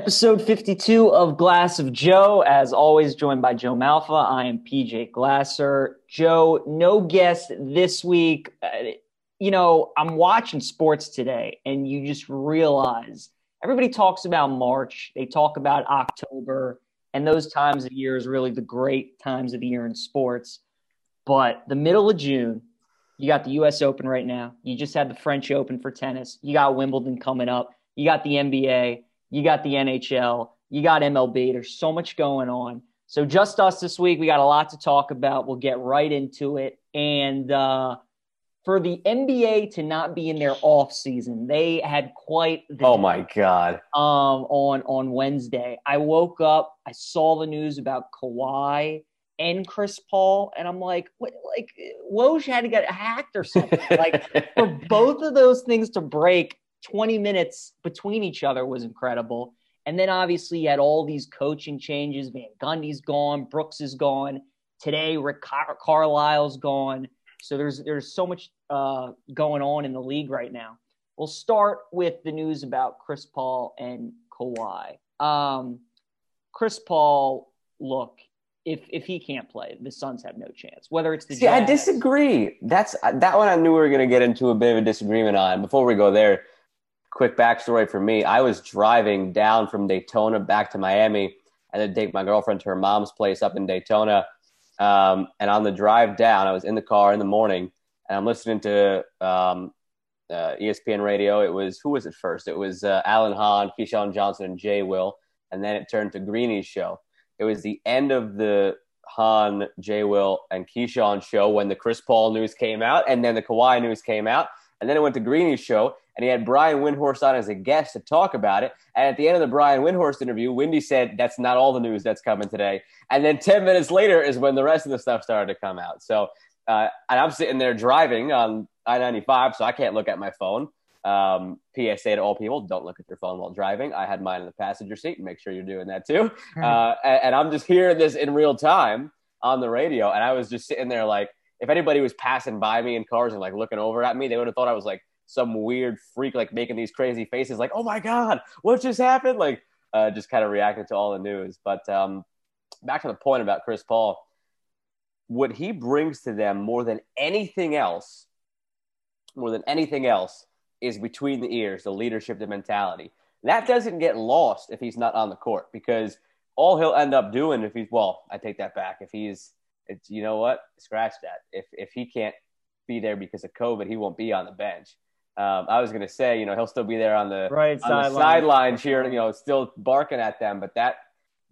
Episode 52 of Glass of Joe, as always, joined by Joe Malfa. I am PJ Glasser. Joe, no guest this week. Uh, you know, I'm watching sports today, and you just realize everybody talks about March, they talk about October, and those times of year is really the great times of the year in sports. But the middle of June, you got the US Open right now. You just had the French Open for tennis. You got Wimbledon coming up. You got the NBA you got the NHL, you got MLB. There's so much going on. So just us this week. We got a lot to talk about. We'll get right into it. And uh, for the NBA to not be in their off season, they had quite. The oh my god! Um, on on Wednesday, I woke up. I saw the news about Kawhi and Chris Paul, and I'm like, what, like Woj had to get hacked or something. like for both of those things to break 20 minutes between each other was incredible. And then obviously you had all these coaching changes. Van Gundy's gone, Brooks is gone. Today, Rick Car- Carlisle's gone. So there's there's so much uh, going on in the league right now. We'll start with the news about Chris Paul and Kawhi. Um, Chris Paul, look, if if he can't play, the Suns have no chance. Whether it's the see, Jazz, I disagree. That's that one. I knew we were going to get into a bit of a disagreement on. Before we go there, quick backstory for me I was driving down from Daytona back to Miami and then take my girlfriend to her mom's place up in Daytona. Um, and on the drive down, I was in the car in the morning and I'm listening to um, uh, ESPN radio. It was, who was it first? It was uh, Alan Hahn, Keyshawn Johnson, and Jay Will. And then it turned to Greeny's show. It was the end of the Hahn, Jay Will, and Keyshawn show when the Chris Paul news came out and then the Kawhi news came out. And then it went to Greeny's show and he had Brian Windhorst on as a guest to talk about it. And at the end of the Brian Windhorst interview, Wendy said, That's not all the news that's coming today. And then 10 minutes later is when the rest of the stuff started to come out. So, uh, and I'm sitting there driving on I 95, so I can't look at my phone. Um, PSA to all people don't look at your phone while driving. I had mine in the passenger seat. Make sure you're doing that too. Uh, and, and I'm just hearing this in real time on the radio. And I was just sitting there like, if anybody was passing by me in cars and like looking over at me, they would have thought I was like some weird freak like making these crazy faces like oh my god what just happened? Like uh, just kind of reacting to all the news. But um, back to the point about chris paul what he brings to them more than anything else more than anything else is between the ears the leadership the mentality. That doesn't get lost if he's not on the court because all he'll end up doing if he's well i take that back. If he's you know what? Scratch that. If if he can't be there because of covid he won't be on the bench um, I was going to say, you know, he'll still be there on the right on sideline, the sideline cheering, you know, still barking at them, but that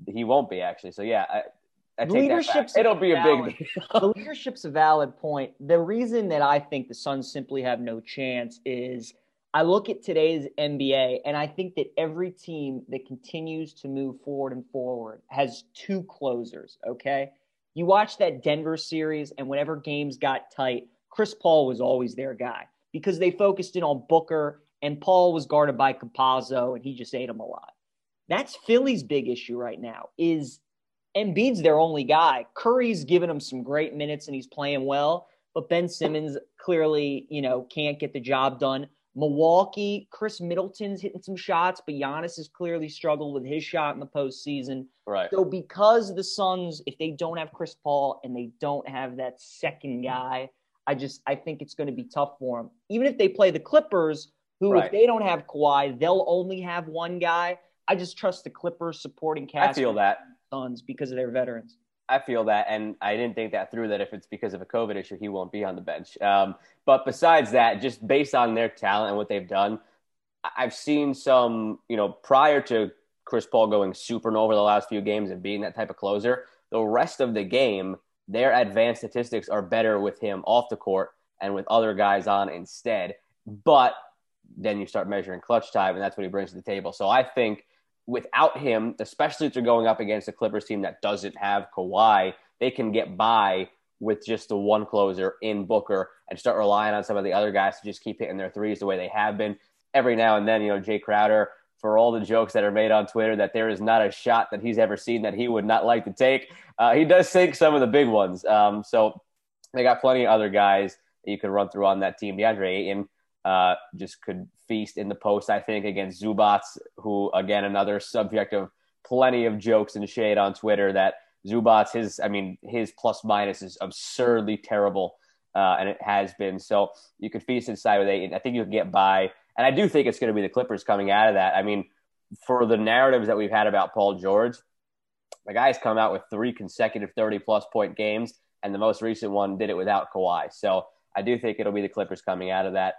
he won't be actually. So yeah, I, I leadership's It'll be a big deal. the leadership's a valid point. The reason that I think the Suns simply have no chance is I look at today's NBA and I think that every team that continues to move forward and forward has two closers. Okay, you watch that Denver series, and whenever games got tight, Chris Paul was always their guy because they focused in on Booker and Paul was guarded by Campazzo and he just ate him alive. That's Philly's big issue right now is Embiid's their only guy. Curry's giving him some great minutes and he's playing well, but Ben Simmons clearly, you know, can't get the job done. Milwaukee, Khris Middleton's hitting some shots, but Giannis has clearly struggled with his shot in the postseason. Right. So because the Suns, if they don't have Chris Paul and they don't have that second guy, I just I think it's going to be tough for them. Even if they play the Clippers, who right. if they don't have Kawhi, they'll only have one guy. I just trust the Clippers supporting cast. I feel that Suns because of their veterans. I feel that, and I didn't think that through. That if it's because of a COVID issue, he won't be on the bench. Um, but besides that, just based on their talent and what they've done, I've seen some. You know, prior to Chris Paul going supernova the last few games and being that type of closer, the rest of the game their advanced statistics are better with him off the court and with other guys on instead. But then you start measuring clutch time, and that's what he brings to the table. So I think without him, especially if they're going up against a Clippers team that doesn't have Kawhi, they can get by with just the one closer in Booker and start relying on some of the other guys to just keep hitting their threes the way they have been. Every now and then, you know, Jay Crowder for all the jokes that are made on Twitter that there is not a shot that he's ever seen that he would not like to take. Uh, he does sink some of the big ones. Um, so they got plenty of other guys that you could run through on that team. DeAndre Ayton, uh, just could feast in the post, I think, against Zubac, who, again, another subject of plenty of jokes and shade on Twitter that Zubac, his, I mean, his plus minus is absurdly terrible, uh, and it has been. So you could feast inside with and I think you can get by. And I do think it's going to be the Clippers coming out of that. I mean, for the narratives that we've had about Paul George, the guy's come out with three consecutive 30 plus point games, and the most recent one did it without Kawhi. So I do think it'll be the Clippers coming out of that.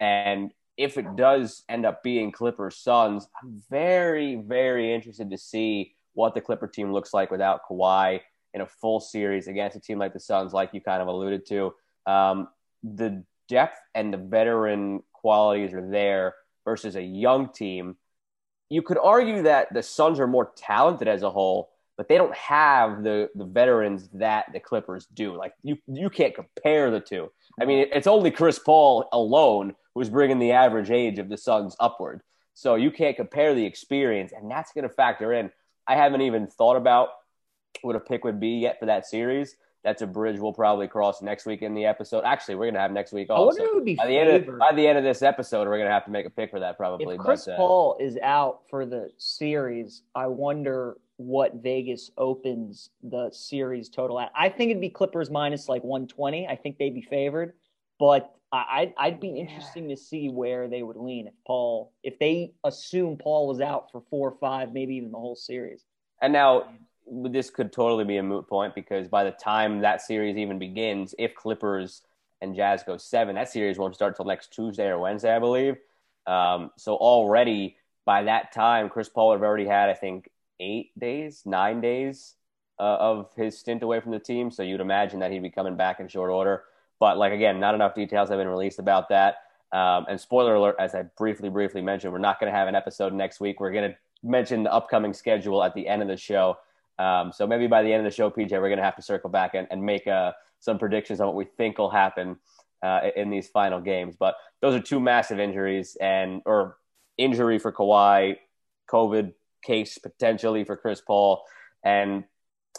And if it does end up being Clippers Suns, I'm very, very interested to see what the Clipper team looks like without Kawhi in a full series against a team like the Suns, like you kind of alluded to. Um, the depth and the veteran qualities are there versus a young team. You could argue that the Suns are more talented as a whole, but they don't have the the veterans that the Clippers do. Like you you can't compare the two. I mean, it's only Chris Paul alone who's bringing the average age of the Suns upward. So you can't compare the experience, and that's going to factor in. I haven't even thought about what a pick would be yet for that series. That's a bridge we'll probably cross next week in the episode. Actually, we're gonna have next week also. I wonder be by the end of by the end of this episode, we're gonna have to make a pick for that probably. If Chris but, uh, Paul is out for the series, I wonder what Vegas opens the series total at. I think it'd be Clippers minus like 120. I think they'd be favored, but I'd I'd be interesting to see where they would lean if Paul if they assume Paul was out for four or five, maybe even the whole series. And now this could totally be a moot point because by the time that series even begins, if Clippers and Jazz go seven, that series won't start till next Tuesday or Wednesday, I believe. Um, so already by that time, Chris Paul would have already had, I think, eight days, nine days uh, of his stint away from the team. So you'd imagine that he'd be coming back in short order. But like again, not enough details have been released about that. Um, and spoiler alert, as I briefly, briefly mentioned, we're not going to have an episode next week. We're going to mention the upcoming schedule at the end of the show. Um, so maybe by the end of the show, PJ, we're going to have to circle back and, and make uh, some predictions on what we think will happen uh, in these final games. But those are two massive injuries, and or injury for Kawhi, COVID case potentially for Chris Paul, and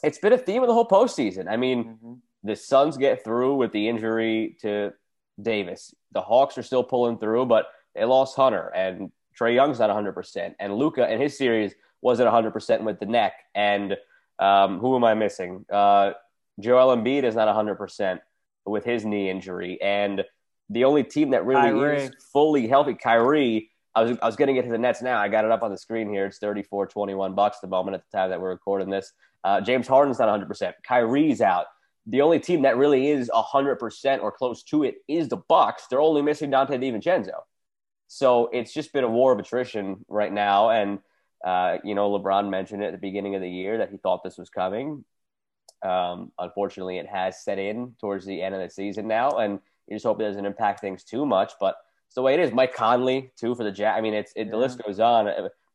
it's been a theme of the whole postseason. I mean, mm-hmm. the Suns get through with the injury to Davis. The Hawks are still pulling through, but they lost Hunter, and Trae Young's not 100%, and Luka in his series wasn't 100% with the neck, and um, who am I missing? Uh, Joel Embiid is not 100% with his knee injury. And the only team that really Kyrie. is fully healthy, Kyrie, I was, I was getting it to the Nets now. I got it up on the screen here. It's 34 21 bucks the moment at the time that we're recording this. Uh, James Harden's not 100%. Kyrie's out. The only team that really is 100% or close to it is the Bucks. They're only missing Donte DiVincenzo. So it's just been a war of attrition right now. And uh, you know, LeBron mentioned at the beginning of the year that he thought this was coming. Um, unfortunately, it has set in towards the end of the season now, and you just hope it doesn't impact things too much. But it's the way it is. Mike Conley too for the Jazz. I mean, it's it, yeah. the list goes on.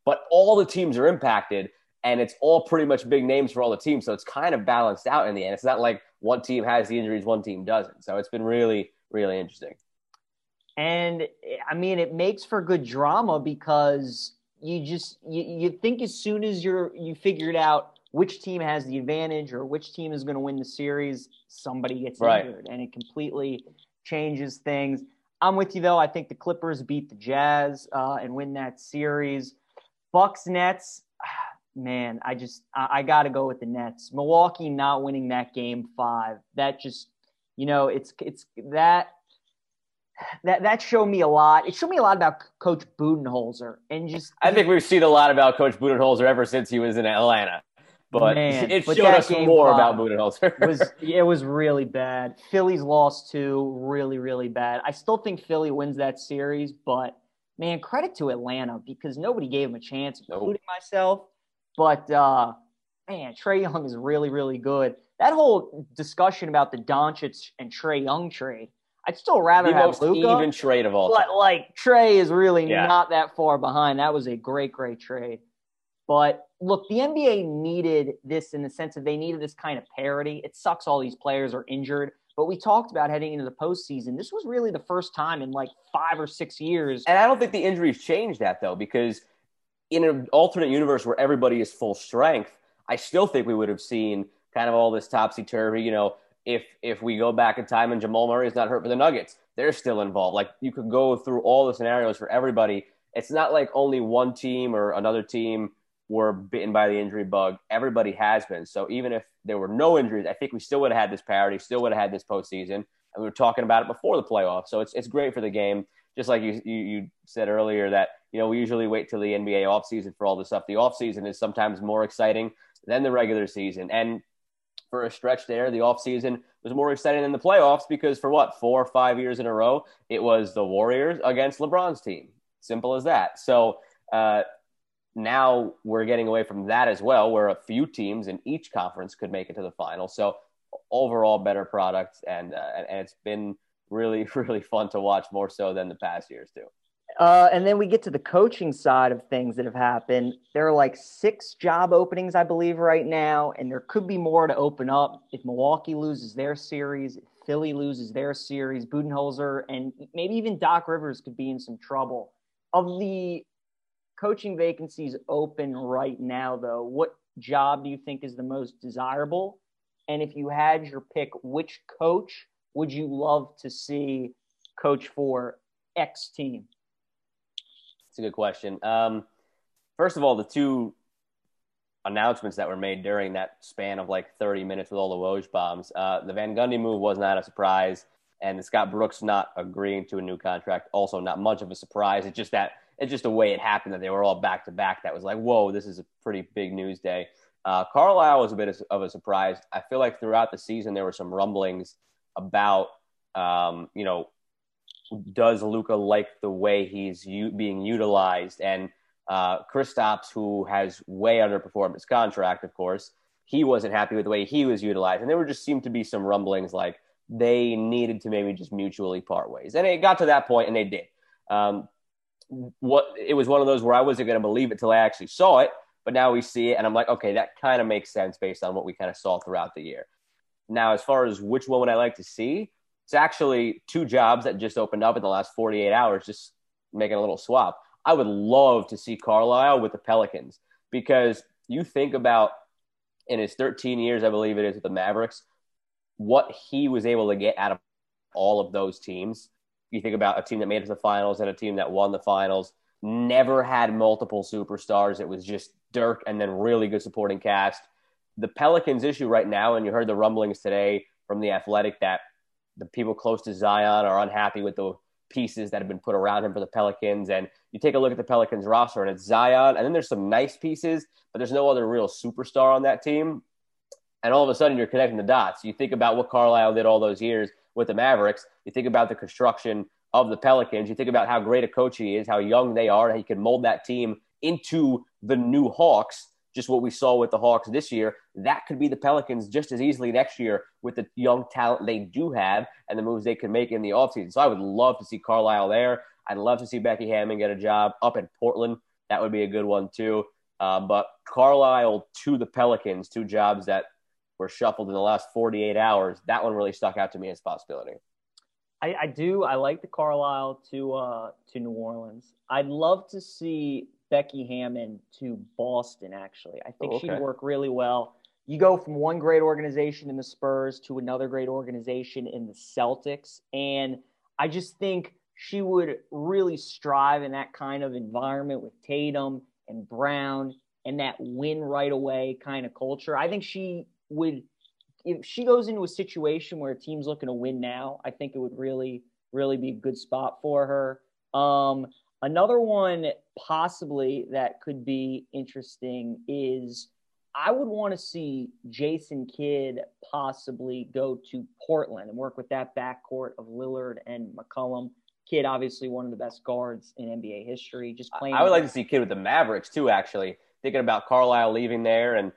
But all the teams are impacted, and it's all pretty much big names for all the teams. So it's kind of balanced out in the end. It's not like one team has the injuries, one team doesn't. So it's been really, really interesting. And I mean, it makes for good drama because you just you, you think as soon as you're you figured out which team has the advantage or which team is going to win the series, somebody gets right. injured, and it completely changes things. I'm with you though. I think the Clippers beat the Jazz uh, and win that series. Bucks Nets, man, I just I, I got to go with the Nets. Milwaukee not winning that game five. That just you know it's it's that that that showed me a lot. It showed me a lot about Coach Budenholzer and just. I think we've seen a lot about Coach Budenholzer ever since he was in Atlanta, but man, it but showed us more about Budenholzer. was it was really bad. Philly's lost too, really really bad. I still think Philly wins that series, but man, credit to Atlanta because nobody gave him a chance, including nope. myself. But uh, man, Trae Young is really really good. That whole discussion about the Doncic and Trae Young trade I'd still rather the have most Luka, even trade of all. But like Trae is really yeah. not that far behind. That was a great, great trade. But look, the NBA needed this in the sense that they needed this kind of parity. It sucks all these players are injured. But we talked about heading into the postseason. This was really the first time in like five or six years. And I don't think the injuries changed that though, because in an alternate universe where everybody is full strength, I still think we would have seen kind of all this topsy turvy, you know, if if we go back in time and Jamal Murray is not hurt for the Nuggets, they're still involved. Like you could go through all the scenarios for everybody. It's not like only one team or another team were bitten by the injury bug. Everybody has been. So even if there were no injuries, I think we still would have had this parity, still would have had this postseason. And we were talking about it before the playoffs. So it's, it's great for the game. Just like you, you, you said earlier that, you know, we usually wait till the NBA offseason for all this stuff. The offseason is sometimes more exciting than the regular season. And for a stretch there, the offseason was more exciting than the playoffs because for what, four or five years in a row, it was the Warriors against LeBron's team. Simple as that. So, uh, now we're getting away from that as well, where a few teams in each conference could make it to the final. So overall, better product, and uh, and it's been really really fun to watch more so than the past years too. Uh, and then we get to the coaching side of things that have happened. There are like six job openings, I believe, right now, and there could be more to open up if Milwaukee loses their series, Philly loses their series, Budenholzer, and maybe even Doc Rivers could be in some trouble. Of the coaching vacancies open right now, though, what job do you think is the most desirable? And if you had your pick, which coach would you love to see coach for X team? It's a good question. Um, first of all, the two announcements that were made during that span of like 30 minutes with all the Woj bombs, uh, the Van Gundy move was not a surprise. And the Scott Brooks not agreeing to a new contract, also not much of a surprise. It's just that it's just the way it happened that they were all back to back. That was like, whoa, this is a pretty big news day. Uh, Carlisle was a bit of a surprise. I feel like throughout the season there were some rumblings about, um, you know, does Luka like the way he's u- being utilized? And uh, Kristaps, who has way underperformed his contract, of course, he wasn't happy with the way he was utilized. And there were just seemed to be some rumblings like they needed to maybe just mutually part ways. And it got to that point, and they did. Um, what it was one of those where I wasn't going to believe it till I actually saw it, but now we see it, and I'm like, okay, that kind of makes sense based on what we kind of saw throughout the year. Now, as far as which one would I like to see, it's actually two jobs that just opened up in the last 48 hours, just making a little swap. I would love to see Carlisle with the Pelicans because you think about in his 13 years, I believe it is with the Mavericks, what he was able to get out of all of those teams you think about a team that made it to the finals and a team that won the finals, never had multiple superstars. It was just Dirk and then really good supporting cast. The Pelicans issue right now, and you heard the rumblings today from the Athletic that the people close to Zion are unhappy with the pieces that have been put around him for the Pelicans. And you take a look at the Pelicans roster, and it's Zion, and then there's some nice pieces, but there's no other real superstar on that team. And all of a sudden, you're connecting the dots. You think about what Carlisle did all those years with the Mavericks. You think about the construction of the Pelicans. You think about how great a coach he is, how young they are, how he can mold that team into the new Hawks. Just what we saw with the Hawks this year, that could be the Pelicans just as easily next year with the young talent they do have and the moves they can make in the offseason. So I would love to see Carlisle there. I'd love to see Becky Hammon get a job up in Portland. That would be a good one too. Uh, but Carlisle to the Pelicans, two jobs that were shuffled in the last 48 hours, that one really stuck out to me as a possibility. I, I do. I like the Carlisle to uh, to New Orleans. I'd love to see Becky Hammon to Boston. Actually, I think oh, okay. she'd work really well. You go from one great organization in the Spurs to another great organization in the Celtics, and I just think she would really strive in that kind of environment with Tatum and Brown and that win right away kind of culture. I think she would if she goes into a situation where a team's looking to win now, I think it would really, really be a good spot for her. Um, another one possibly that could be interesting is I would want to see Jason Kidd possibly go to Portland and work with that backcourt of Lillard and McCollum. Kidd, obviously one of the best guards in NBA history. Just playing. I would like to see Kidd with the Mavericks too. Actually, thinking about Carlisle leaving there and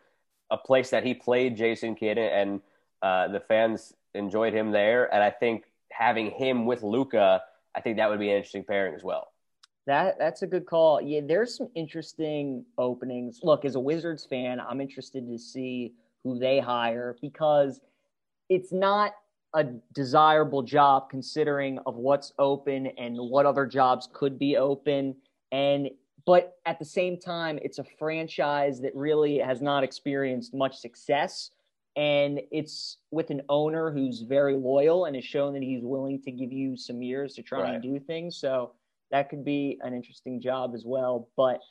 a place that he played Jason Kidd, and uh, the fans enjoyed him there. And I think having him with Luka, I think that would be an interesting pairing as well. That that's a good call. Yeah, there's some interesting openings. Look, as a Wizards fan, I'm interested to see who they hire because it's not a desirable job considering of what's open and what other jobs could be open and but at the same time, it's a franchise that really has not experienced much success. and it's with an owner who's very loyal and has shown that he's willing to give you some years to try right. and do things. So that could be an interesting job as well. But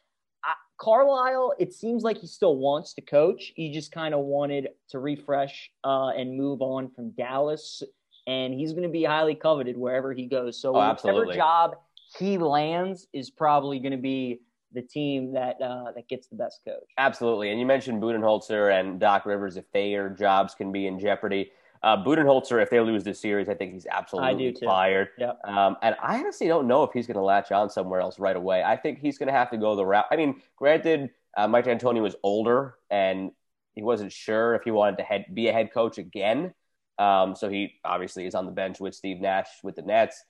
I, Carlisle, it seems like he still wants to coach. He just kind of wanted to refresh uh, and move on from Dallas, and he's going to be highly coveted wherever he goes. So oh, whatever job he lands is probably going to be the team that uh, that gets the best coach. Absolutely, and you mentioned Budenholzer and Doc Rivers if their jobs can be in jeopardy. Uh, Budenholzer, if they lose this series, I think he's absolutely fired. Yep. Um, and I honestly don't know if he's going to latch on somewhere else right away. I think he's going to have to go the route. I mean, granted, uh, Mike D'Antoni was older and he wasn't sure if he wanted to head, be a head coach again. Um, so he obviously is on the bench with Steve Nash with the Nets.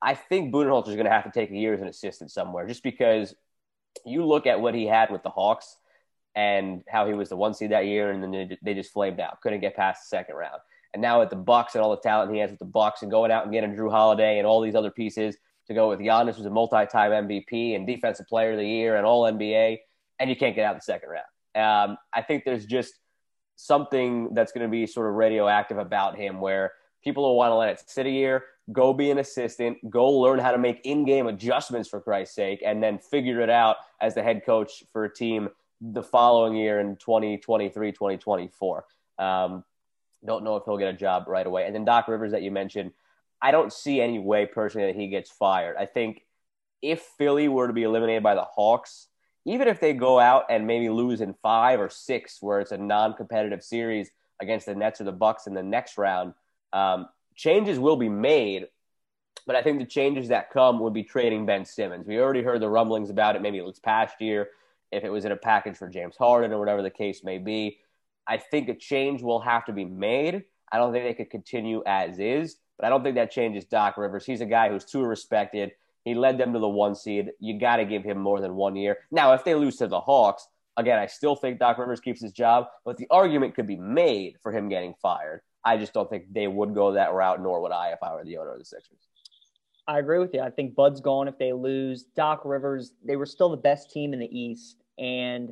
I think Budenholzer is going to have to take a year as an assistant somewhere, just because you look at what he had with the Hawks and how he was the one seed that year, and then they just flamed out, couldn't get past the second round. And now with the Bucks and all the talent he has with the Bucks, and going out and getting Jrue Holiday and all these other pieces to go with Giannis, who's a multi-time MVP and Defensive Player of the Year and All NBA, and you can't get out the second round. Um, I think there's just something that's going to be sort of radioactive about him, where people will want to let it sit a year go be an assistant, go learn how to make in-game adjustments for Christ's sake, and then figure it out as the head coach for a team the following year in 2023, 2024. Um, don't know if he'll get a job right away. And then Doc Rivers that you mentioned, I don't see any way personally that he gets fired. I think if Philly were to be eliminated by the Hawks, even if they go out and maybe lose in five or six, where it's a non-competitive series against the Nets or the Bucks in the next round, um, changes will be made, but I think the changes that come would be trading Ben Simmons. We already heard the rumblings about it. Maybe it was past year, if it was in a package for James Harden or whatever the case may be. I think a change will have to be made. I don't think they could continue as is, but I don't think that changes Doc Rivers. He's a guy who's too respected. He led them to the one seed. You got to give him more than one year. Now, if they lose to the Hawks, again, I still think Doc Rivers keeps his job, but the argument could be made for him getting fired. I just don't think they would go that route, nor would I if I were the owner of the Sixers. I agree with you. I think Bud's gone if they lose. Doc Rivers, they were still the best team in the East, and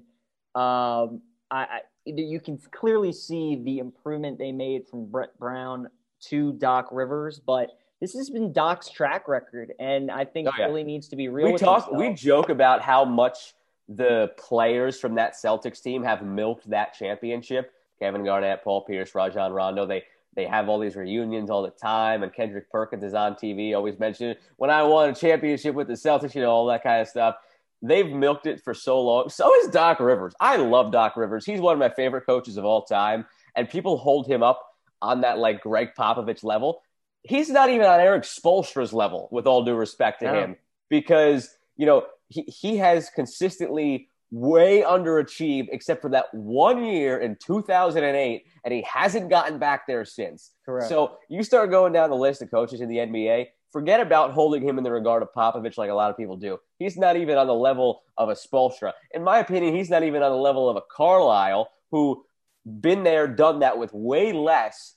um, I, I, you can clearly see the improvement they made from Brett Brown to Doc Rivers, but this has been Doc's track record, and I think oh, yeah. really needs to be real. We talk, himself. we joke about how much the players from that Celtics team have milked that championship Kevin Garnett, Paul Pierce, Rajon Rondo. They they have all these reunions all the time, and Kendrick Perkins is on TV, always mentioning when I won a championship with the Celtics, you know, all that kind of stuff. They've milked it for so long. So is Doc Rivers. I love Doc Rivers. He's one of my favorite coaches of all time, and people hold him up on that like Gregg Popovich level. He's not even on Erik Spoelstra's level, with all due respect to him, because you know he he has consistently way underachieved except for that one year in 2008 and he hasn't gotten back there since Correct. so you start going down the list of coaches in the nba forget about holding him in the regard of popovich like a lot of people do he's not even on the level of a Spoelstra. in my opinion he's not even on the level of a carlisle who been there done that with way less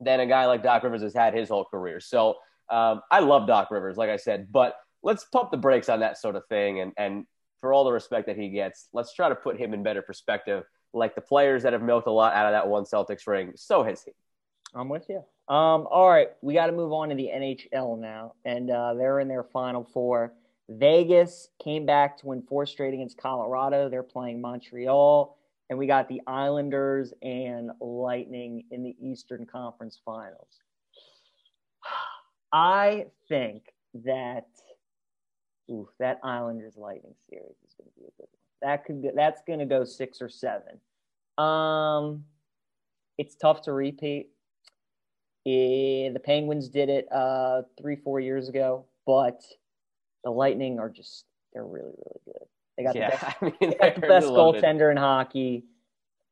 than a guy like doc rivers has had his whole career so um, i love doc rivers like i said but let's pump the brakes on that sort of thing and, and for all the respect that he gets, let's try to put him in better perspective. Like the players that have milked a lot out of that one Celtics ring, so has he. I'm with you. Um, all right, we got to move on to the NHL now, and uh, they're in their final four. Vegas came back to win four straight against Colorado. They're playing Montreal, and we got the Islanders and Lightning in the Eastern Conference Finals. I think that Ooh, that Islanders Lightning series is going to be a good one. That could be, that's going to go six or seven. Um, it's tough to repeat. It, the Penguins did it uh, three, four years ago, but the Lightning are just they're really, really good. They got yeah, the best, I mean, they got the best goaltender in hockey.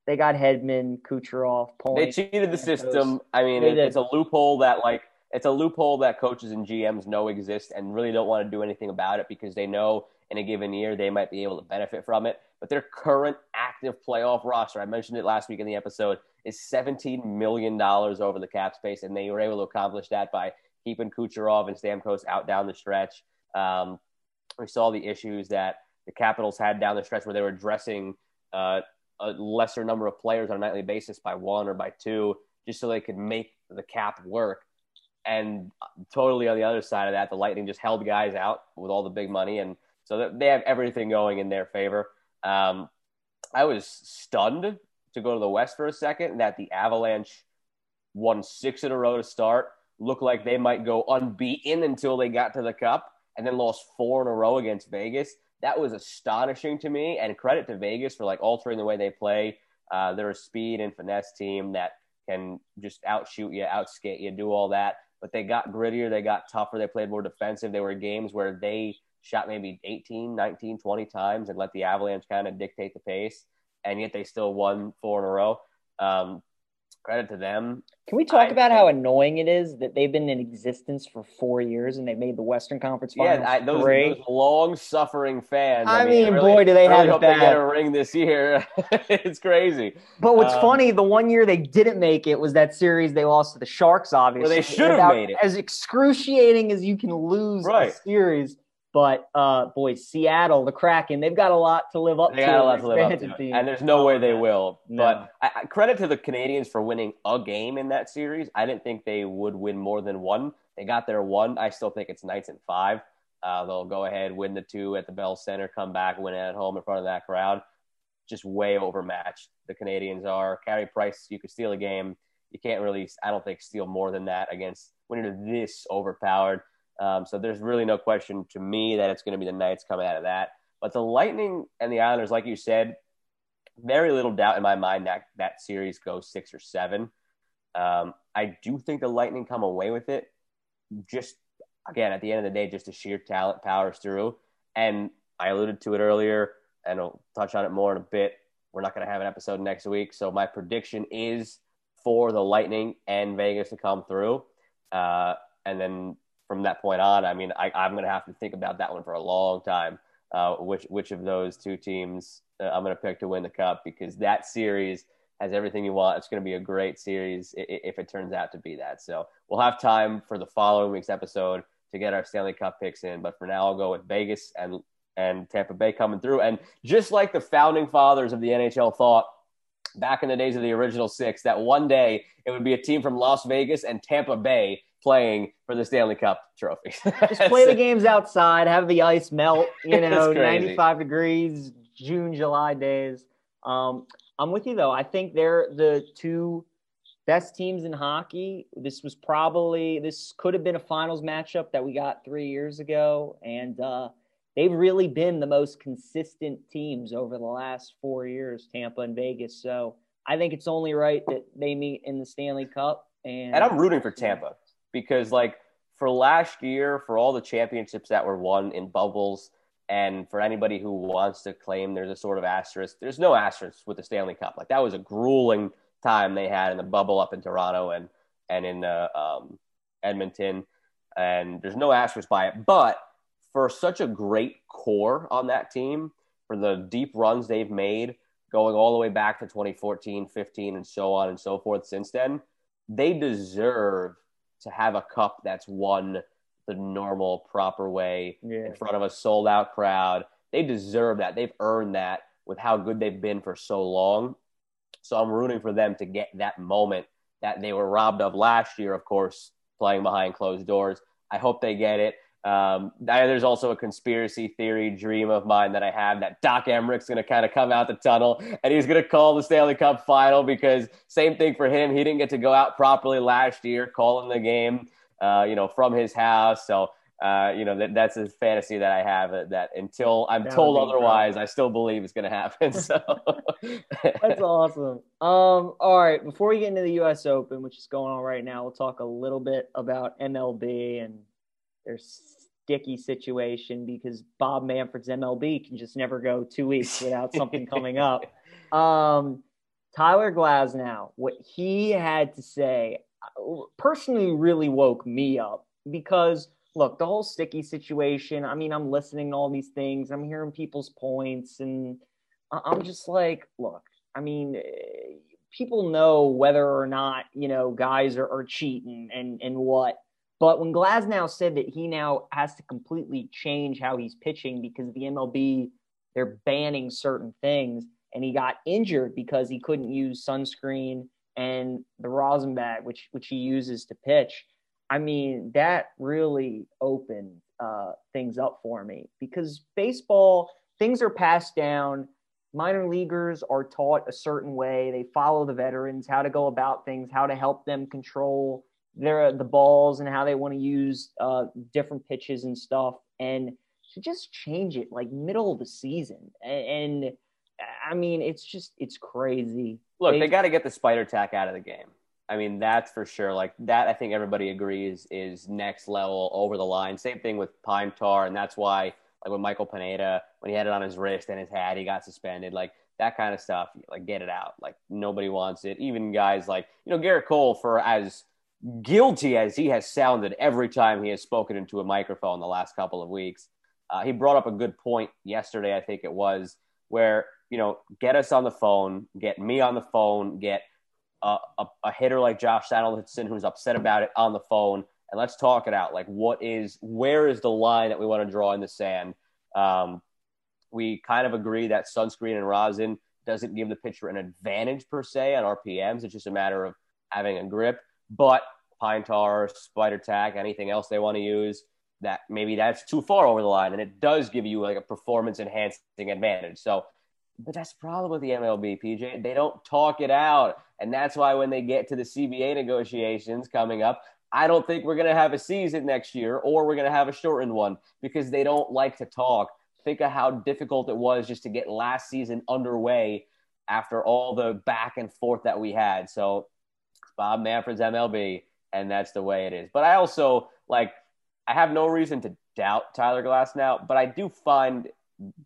They got Hedman, Kucherov, Point. They cheated the system. I mean, it, it's a loophole that like – it's a loophole that coaches and GMs know exists and really don't want to do anything about it because they know in a given year they might be able to benefit from it. But their current active playoff roster, I mentioned it last week in the episode, is $17 million over the cap space, and they were able to accomplish that by keeping Kucherov and Stamkos out down the stretch. Um, we saw the issues that the Capitals had down the stretch where they were dressing uh, a lesser number of players on a nightly basis by one or by two, just so they could make the cap work. And totally on the other side of that, the Lightning just held guys out with all the big money, and so they have everything going in their favor. Um, I was stunned to go to the West for a second that the Avalanche won six in a row to start, looked like they might go unbeaten until they got to the Cup, and then lost four in a row against Vegas. That was astonishing to me, and credit to Vegas for like altering the way they play. Uh, they're a speed and finesse team that can just outshoot you, outskate you, do all that. But they got grittier, they got tougher, they played more defensive. There were games where they shot maybe 18, 19, 20 times and let the Avalanche kind of dictate the pace. And yet they still won four in a row. Um, credit to them. Can we talk I, about how annoying it is that they've been in existence for four years and they've made the Western Conference Finals? Yeah, I, those, those long-suffering fans. I, I mean, mean really, boy, do they really have hope bad. they get a ring this year. it's crazy. But what's um, funny, the one year they didn't make it was that series they lost to the Sharks. Obviously, well, they should have made it. As excruciating as you can lose right. a series but uh, boys, Seattle, the Kraken, they've got a lot to live up they to. Got a lot to live up to, and there's no way they will. No. But I, I, credit to the Canadiens for winning a game in that series. I didn't think they would win more than one. They got their one. I still think it's Knights and five. Uh, they'll go ahead, win the two at the Bell Center, come back, win at home in front of that crowd. Just way overmatched. The Canadiens are. Carey Price, you could steal a game. You can't really, I don't think, steal more than that against when you're this overpowered. Um, so there's really no question to me that it's going to be the Knights coming out of that. But the Lightning and the Islanders, like you said, very little doubt in my mind that that series goes six or seven. Um, I do think the Lightning come away with it. Just again, at the end of the day, just a sheer talent powers through. And I alluded to it earlier, and I'll touch on it more in a bit. We're not going to have an episode next week, so my prediction is for the Lightning and Vegas to come through. Uh, and then from that point on, I mean, I, am going to have to think about that one for a long time. Uh, which which of those two teams uh, I'm going to pick to win the cup because that series has everything you want. It's going to be a great series if it turns out to be that. So we'll have time for the following week's episode to get our Stanley Cup picks in. But for now, I'll go with Vegas and and Tampa Bay coming through. And just like the founding fathers of the NHL thought back in the days of the original six, that one day it would be a team from Las Vegas and Tampa Bay playing for the Stanley Cup trophy. Just play the games outside, have the ice melt, you know, 95 degrees, June, July days. Um, I'm with you though. I think they're the two best teams in hockey. This was probably this could have been a finals matchup that we got three years ago, and uh, they've really been the most consistent teams over the last four years, Tampa and Vegas. So I think it's only right that they meet in the Stanley Cup. And, and I'm rooting for Tampa because like for last year, for all the championships that were won in bubbles, and for anybody who wants to claim there's a sort of asterisk, there's no asterisk with the Stanley Cup. Like that was a grueling time they had in the bubble up in Toronto and and in uh, um, Edmonton, and there's no asterisk by it. But for such a great core on that team, for the deep runs they've made, going all the way back to 2014, 15, and so on and so forth since then, they deserve to have a cup that's won the normal, proper way yeah. in front of a sold out crowd. They deserve that. They've earned that with how good they've been for so long. So I'm rooting for them to get that moment that they were robbed of last year, of course, playing behind closed doors. I hope they get it. Um, there's also a conspiracy theory dream of mine that I have that Doc Emrick's going to kind of come out the tunnel and he's going to call the Stanley Cup final because same thing for him. He didn't get to go out properly last year, calling the game, uh, you know, from his house. So, uh, you know, that, that's a fantasy that I have uh, that until I'm that told otherwise, I still believe it's going to happen. So that's awesome. Um, all right. Before we get into the U.S. Open, which is going on right now, we'll talk a little bit about MLB and their sticky situation because Bob Manfred's MLB can just never go two weeks without something coming up. Um, Tyler Glasnow, what he had to say personally really woke me up because look, the whole sticky situation. I mean, I'm listening to all these things, I'm hearing people's points, and I'm just like, look, I mean, people know whether or not you know guys are, are cheating and and what but when Glasnow said that he now has to completely change how he's pitching because the MLB they're banning certain things, and he got injured because he couldn't use sunscreen and the rosin bag, which which he uses to pitch. I mean, that really opened uh, things up for me because baseball things are passed down. Minor leaguers are taught a certain way. They follow the veterans, how to go about things, how to help them control their the balls and how they want to use uh, different pitches and stuff. And to just change it like middle of the season, and, and I mean, it's just it's crazy. Look, they, they got to get the spider tack out of the game. I mean, that's for sure. Like that, I think everybody agrees is next level over the line. Same thing with pine tar, and that's why, like with Michael Pineda, when he had it on his wrist and his hat, he got suspended. Like that kind of stuff. Like get it out. Like nobody wants it. Even guys like you know Gerrit Cole, for as guilty as he has sounded every time he has spoken into a microphone the last couple of weeks, uh, he brought up a good point yesterday. I think it was where you know get us on the phone, get me on the phone, get a, a, a hitter like Josh Donaldson who's upset about it on the phone, and let's talk it out. Like, what is where is the line that we want to draw in the sand? Um, we kind of agree that sunscreen and rosin doesn't give the pitcher an advantage per se on RPMs. It's just a matter of having a grip. But pine tar, spider tack, anything else they want to use, that maybe that's too far over the line, and it does give you like a performance enhancing advantage. So but that's the problem with the MLB, PJ. They don't talk it out. And that's why when they get to the CBA negotiations coming up, I don't think we're going to have a season next year or we're going to have a shortened one because they don't like to talk. Think of how difficult it was just to get last season underway after all the back and forth that we had. So Bob Manfred's MLB, and that's the way it is. But I also like I have no reason to doubt Tyler Glasnow, but I do find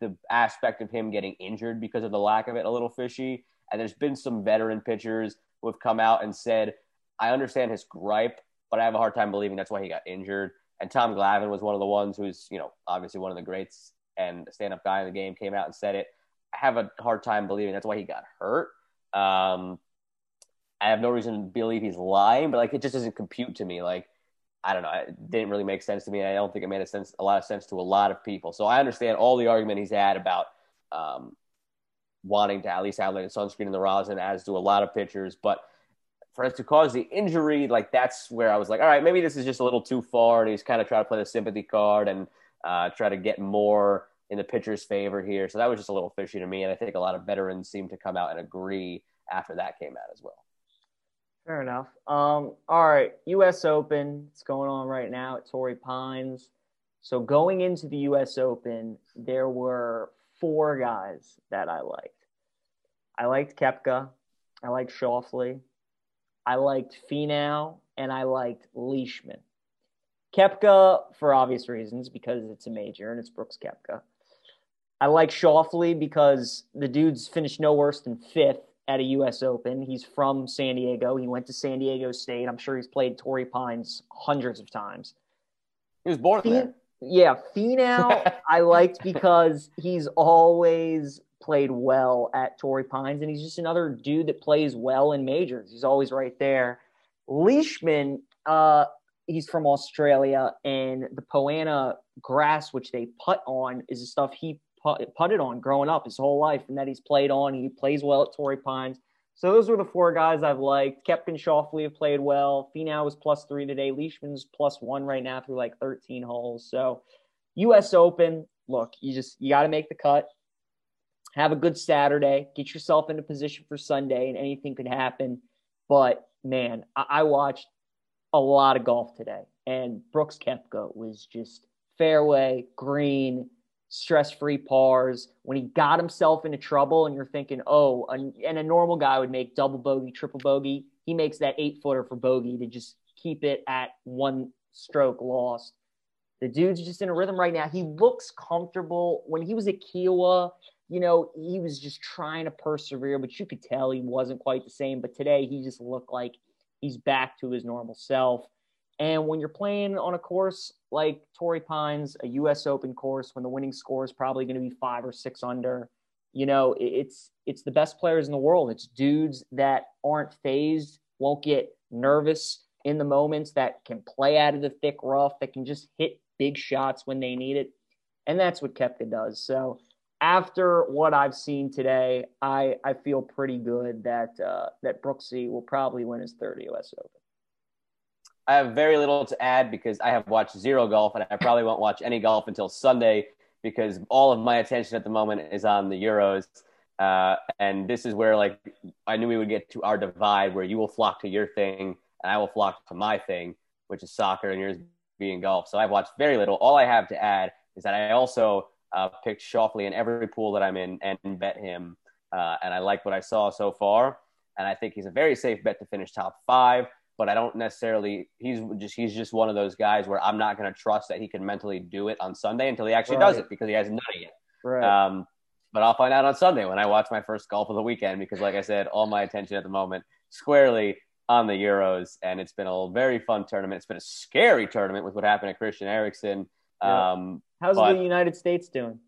the aspect of him getting injured because of the lack of it a little fishy. And there's been some veteran pitchers who have come out and said, I understand his gripe, but I have a hard time believing that's why he got injured. And Tom Glavine was one of the ones who's, you know, obviously one of the greats and stand up guy in the game came out and said it. I have a hard time believing that's why he got hurt. Um, I have no reason to believe he's lying, but like it just doesn't compute to me. Like I don't know. It didn't really make sense to me. I don't think it made a sense, a lot of sense to a lot of people. So I understand all the argument he's had about um, wanting to at least a sunscreen in the rosin, as do a lot of pitchers. But for it to cause the injury, like that's where I was like, all right, maybe this is just a little too far. And he's kind of trying to play the sympathy card and uh, try to get more in the pitcher's favor here. So that was just a little fishy to me. And I think a lot of veterans seem to come out and agree after that came out as well. Fair enough. Um, all right, U.S. Open. It's going on right now at Torrey Pines. So going into the U.S. Open, there were four guys that I liked. I liked Koepka. I liked Schauffele. I liked Finau, and I liked Leishman. Koepka for obvious reasons because it's a major and it's Brooks Koepka. I like Schauffele because the dude's finished no worse than fifth at a U.S. Open. He's from San Diego. He went to San Diego State. I'm sure he's played Torrey Pines hundreds of times. He was born there. Yeah, Finau I liked because he's always played well at Torrey Pines, and he's just another dude that plays well in majors. He's always right there. Leishman, uh, he's from Australia, and the Poa annua grass, which they putt on, is the stuff he putted on growing up his whole life and that he's played on. He plays well at Torrey Pines. So those were the four guys I've liked. Koepka Schauffele have played well. Finau was plus three today. Leishman's plus one right now through like 13 holes. So U.S. Open, look, you just you got to make the cut. Have a good Saturday. Get yourself into position for Sunday, and anything could happen. But man, I, I watched a lot of golf today, and Brooks Koepka was just fairway green stress free pars. When he got himself into trouble, and you're thinking, oh, and a normal guy would make double bogey, triple bogey. He makes that eight footer for bogey to just keep it at one stroke lost. The dude's just in a rhythm right now. He looks comfortable. When he was at Kiawah, you know, he was just trying to persevere, but you could tell he wasn't quite the same. But today, he just looked like he's back to his normal self. And when you're playing on a course like Torrey Pines, a U.S. Open course, when the winning score is probably going to be five or six under, you know, it's it's the best players in the world. It's dudes that aren't phased, won't get nervous in the moments, that can play out of the thick rough, that can just hit big shots when they need it, and that's what Koepka does. So after what I've seen today, I I feel pretty good that uh, that Brooksy will probably win his third U.S. Open. I have very little to add because I have watched zero golf, and I probably won't watch any golf until Sunday because all of my attention at the moment is on the Euros. Uh, and this is where like I knew we would get to our divide where you will flock to your thing and I will flock to my thing, which is soccer, and yours being golf. So I've watched very little. All I have to add is that I also uh, picked Schauffele in every pool that I'm in and bet him. Uh, and I like what I saw so far. And I think he's a very safe bet to finish top five. But I don't necessarily. He's just he's just one of those guys where I'm not going to trust that he can mentally do it on Sunday until he actually right. does it because he hasn't done it yet. Right. Um, but I'll find out on Sunday when I watch my first golf of the weekend because, like I said, all my attention at the moment squarely on the Euros, and it's been a very fun tournament. It's been a scary tournament with what happened to Christian Eriksen. Yeah. Um, How's but, the United States doing?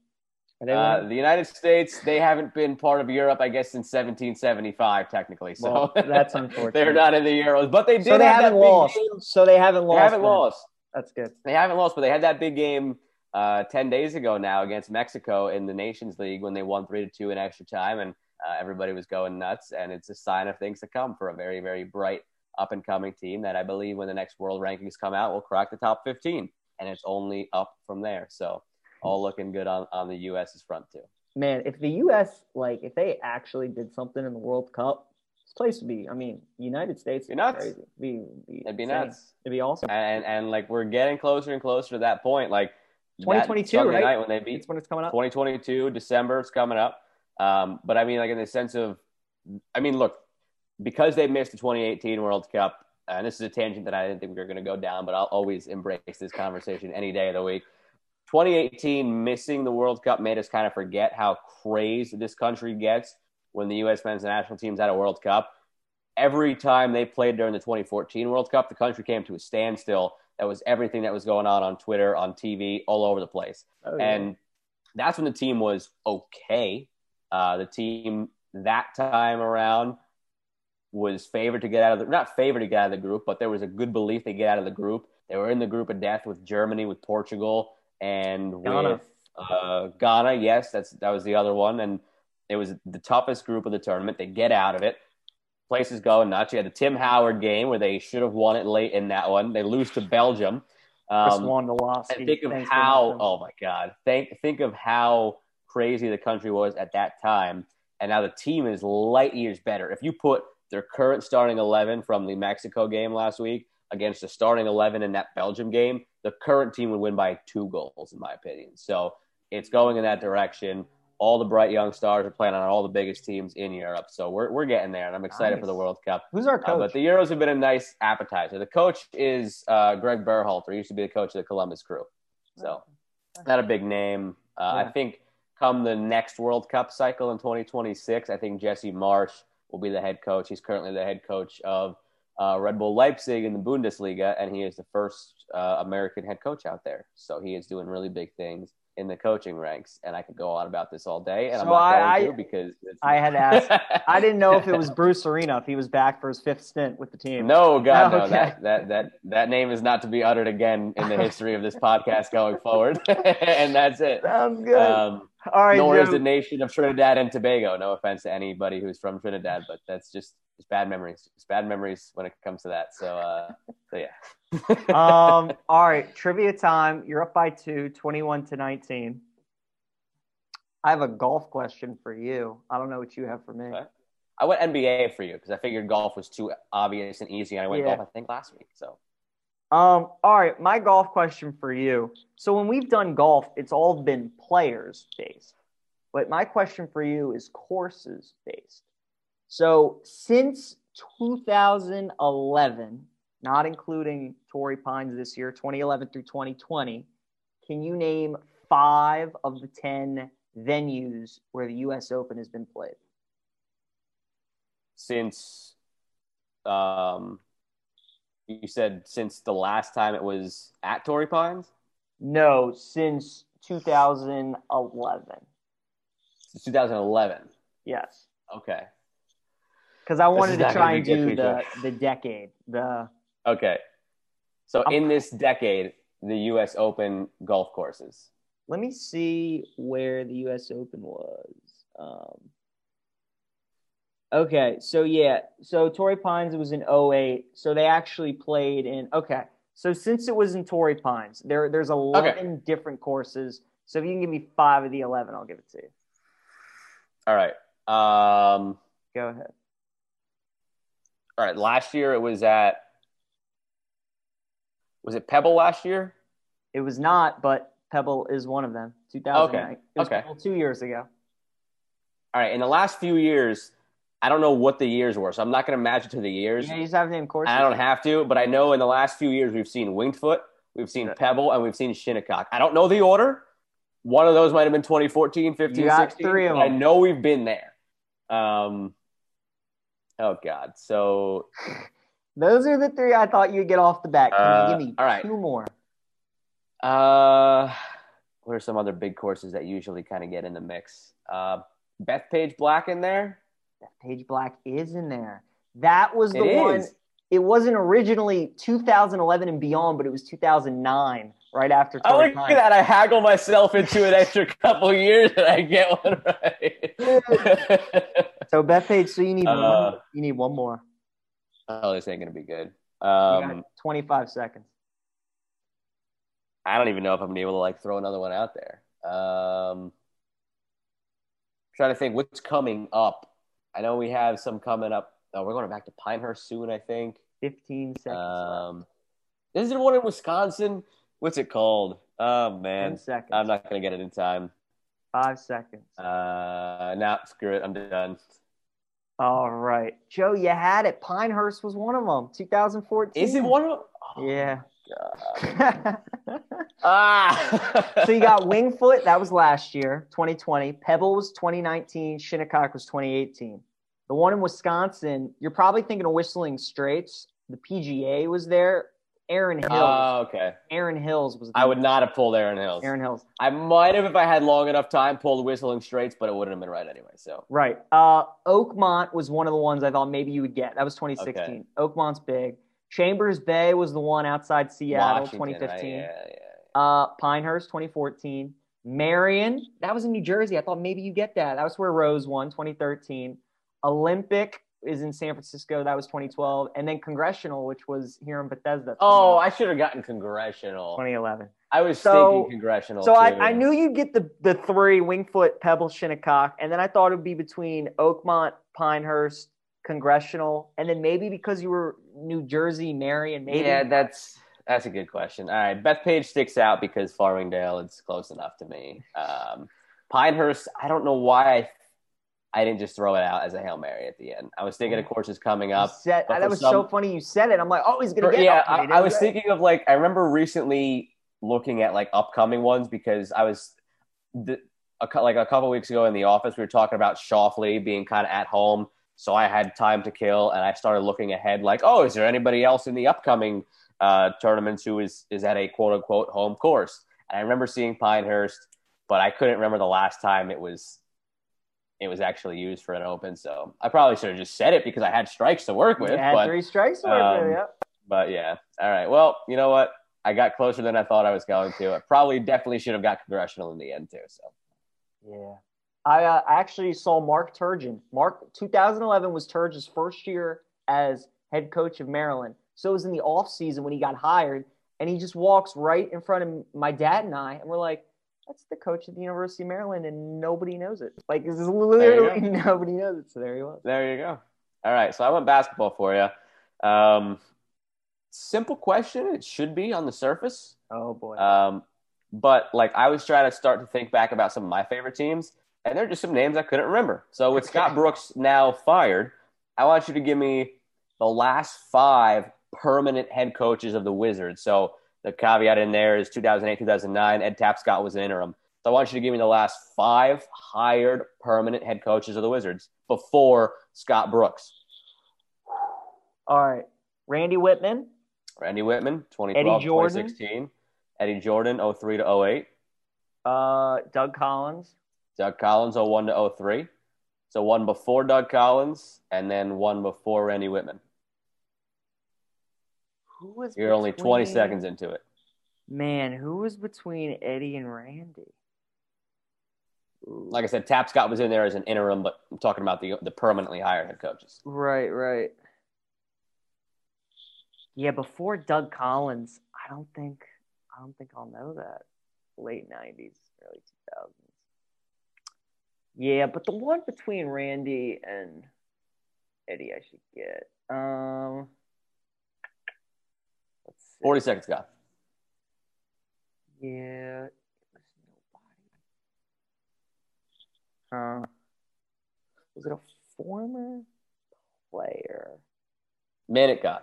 Uh, the United States, they haven't been part of Europe, I guess, since 1775, technically. So well, that's unfortunate. they're not in the Euros, but they did. So they haven't lost. So they haven't lost. They haven't lost. That's good. They haven't lost, but they had that big game uh, 10 days ago now against Mexico in the Nations League when they won 3 to 2 in extra time. And uh, everybody was going nuts. And it's a sign of things to come for a very, very bright up and coming team that I believe when the next world rankings come out will crack the top 15 and it's only up from there. So all looking good on, on the U.S.'s front too. Man, if the U.S. like if they actually did something in the World Cup, this place would be. I mean, United States would be nuts. Crazy. It'd be, be It'd be nuts. It'd be awesome. And and like we're getting closer and closer to that point. Like 2022, right? Night when they beat. That's when it's coming up. 2022 December. It's coming up. Um, but I mean, like in the sense of, I mean, look, because they missed the 2018 World Cup, and this is a tangent that I didn't think we were going to go down, but I'll always embrace this conversation any day of the week. 2018 missing the World Cup made us kind of forget how crazed this country gets when the U.S. men's national team's at a World Cup. Every time they played during the 2014 World Cup, the country came to a standstill. That was everything that was going on on Twitter, on TV, all over the place. Oh, yeah. And that's when the team was okay. Uh, the team that time around was favored to get out of the not favored to get out of the group, but there was a good belief they get out of the group. They were in the group of death with Germany, with Portugal, and Ghana. with uh, Ghana. Yes, that's that was the other one, and it was the toughest group of the tournament. They get out of it. Places going nuts. You had the Tim Howard game where they should have won it late in that one. They lose to Belgium. Um, won the loss. And think of how. Oh my God! Think think of how crazy the country was at that time, and now the team is light years better. If you put their current starting 11 from the Mexico game last week against the starting 11 in that Belgium game, the current team would win by two goals, in my opinion. So it's going in that direction. All the bright young stars are playing on all the biggest teams in Europe. So we're, we're getting there, and I'm excited nice. for the World Cup. Who's our coach? Uh, but the Euros have been a nice appetizer. The coach is uh, Greg Berhalter. He used to be the coach of the Columbus Crew. So not a big name. Uh, yeah. I think come the next World Cup cycle in 2026, I think Jesse Marsch – will be the head coach. He's currently the head coach of uh, Red Bull Leipzig in the Bundesliga, and he is the first uh, American head coach out there. So he is doing really big things in the coaching ranks, and I could go on about this all day, and so I'm not I, going I, to because I had asked. I didn't know if it was Bruce Arena if he was back for his fifth stint with the team. No, God, oh, no. That, that that that name is not to be uttered again in the history of this podcast going forward, and that's it. Sounds good. Um, all right, nor Jim. is the nation of Trinidad and Tobago. No offense to anybody who's from Trinidad, but that's just, just bad memories. Just bad memories when it comes to that. So, uh, so yeah. um, all right, trivia time. You're up by two, 21 to 19. I have a golf question for you. I don't know what you have for me. Okay. I went NBA for you because I figured golf was too obvious and easy. I went yeah. golf, I think, last week. So um, all right, my golf question for you. So when we've done golf, it's all been players based. But my question for you is courses based. So since 2011, not including Torrey Pines this year, 2011 through 2020, can you name five of the 10 venues where the US Open has been played? Since um, you said since the last time it was at Torrey Pines? No, since 2011. Since 2011. Yes. Okay. Because I wanted to try and do the the decade. The okay. So in this decade, the U.S. Open golf courses. let me see where the U.S. Open was. Um, okay, so yeah, so Torrey Pines was in 08. So they actually played in. Okay, so since it was in Torrey Pines, there there's 11 Okay. different courses. So if you can give me five of the 11, I'll give it to you. All right. Um, Go ahead. All right. Last year it was at. Was it Pebble last year? It was not, but Pebble is one of them. 2009. Okay, It was okay. Pebble two years ago. All right. In the last few years, I don't know what the years were, so I'm not going to match it to the years. Yeah, you just have to name courses. I don't have to, but I know in the last few years we've seen Winged Foot, we've seen Good. Pebble, and we've seen Shinnecock. I don't know the order. One of those might have been 2014, 15, You got 16. three of but I know we've been there. Um, oh God. So Those are the three I thought you'd get off the bat. Can Uh, you give me all right. two more? Uh, what are some other big courses that usually kind of get in the mix? Uh, Bethpage Black in there. Beth Page Black is in there. That was the It one. is. It wasn't originally 2011 and beyond, but it was 2009, right after. Oh, Torrey look at that! I haggle myself into an extra couple years, and I get one right. So Bethpage, so you need Uh, one, you need one more. oh, this ain't gonna be good. Um, 25 seconds. I don't even know if I'm gonna be able to like throw another one out there. Um, trying to think what's coming up. I know we have some coming up. Oh, we're going back to Pinehurst soon, I think. 15 seconds. Um, is there one in Wisconsin? What's it called? Oh man, seconds. I'm not gonna get it in time. Five seconds. Uh, nah, screw it. I'm done. All right, Joe, you had it. Pinehurst was one of them. 2014. Is it one of? Oh, Yeah. Ah. so you got Winged Foot, that was last year, 2020. Pebble was 2019. Shinnecock was 2018. The one in Wisconsin, you're probably thinking of Whistling Straits. The PGA was there. Erin Hills. Oh, okay. Erin Hills was. The, I would not have pulled Erin Hills. Erin Hills. I might have if I had long enough time pulled Whistling Straits, but it wouldn't have been right anyway. So Right. Uh, Oakmont was one of the ones I thought maybe you would get. That was 2016. Oakmont's big. Chambers Bay was the one outside Seattle, Washington, 2015. right? Yeah, yeah. Uh, Pinehurst, 2014. Merion, that was in New Jersey. I thought maybe you get that. That was where Rose won, 2013. Olympic is in San Francisco. That was 2012. And then Congressional, which was here in Bethesda. Oh, I should have gotten congressional. 2011. I was So- thinking congressional. So too. I, I knew you'd get the, the three Winged Foot, Pebble, Shinnecock. And then I thought it would be between Oakmont, Pinehurst, Congressional. And then maybe because you were New Jersey, Merion, maybe. Yeah, that's that's a good question. All right, Bethpage sticks out because Farmingdale is close enough to me. Um, Pinehurst, I don't know why I, I didn't just throw it out as a hail mary at the end. I was thinking of courses coming up. said, that was some- so funny you said it. I'm like, oh, he's going to For- get yeah, I, I was thinking of like I remember recently looking at like upcoming ones because I was the, a, like a couple weeks ago in the office we were talking about Schauffele being kind of at home, so I had time to kill and I started looking ahead like, oh, is there anybody else in the upcoming uh, tournaments who is is at a quote unquote home course? And I remember seeing Pinehurst, but I couldn't remember the last time it was it was actually used for an open. So I probably should have just said it because I had strikes to work with. You had but three strikes to work um, with, yep. but yeah, all right. Well, you know what? I got closer than I thought I was going to. I probably definitely should have got congressional in the end too. So Yeah. I uh, actually saw Mark Turgeon. Mark 2011 was Turgeon's first year as head coach of Maryland. So it was in the off season when he got hired, and he just walks right in front of my dad and I, and we're like, "That's the coach of the University of Maryland," and nobody knows it. Like this is literally nobody knows it. So there you go. there you go. All right. So I went basketball for you. Um, simple question. It should be on the surface. Oh boy. Um, but like I was trying to start to think back about some of my favorite teams, and there are just some names I couldn't remember. So with Scott Brooks now fired, I want you to give me the last five permanent head coaches of the Wizards. So the caveat in there is 2008, 2009. Ed Tapscott was an interim. So I want you to give me the last five hired permanent head coaches of the Wizards before Scott Brooks. All right. Randy Wittman. Randy Wittman, 2012, Eddie Jordan. 2016. Eddie Jordan, 03 to 08. Uh, Doug Collins. Doug Collins, 01 to 03. So one before Doug Collins and then one before Randy Wittman. Who was You're only 20 seconds into it. Man, who was between Eddie and Randy? Like I said, Tapscott was in there as an interim, but I'm talking about the the permanently hired head coaches. Right, right. Yeah, before Doug Collins, I don't think I don't think I'll know that. Late nineties, early two thousands. Yeah, but the one between Randy and Eddie I should get. Um let's see. Forty seconds, guy. Yeah, it was nobody. Uh, was it a former player? Minute, guy.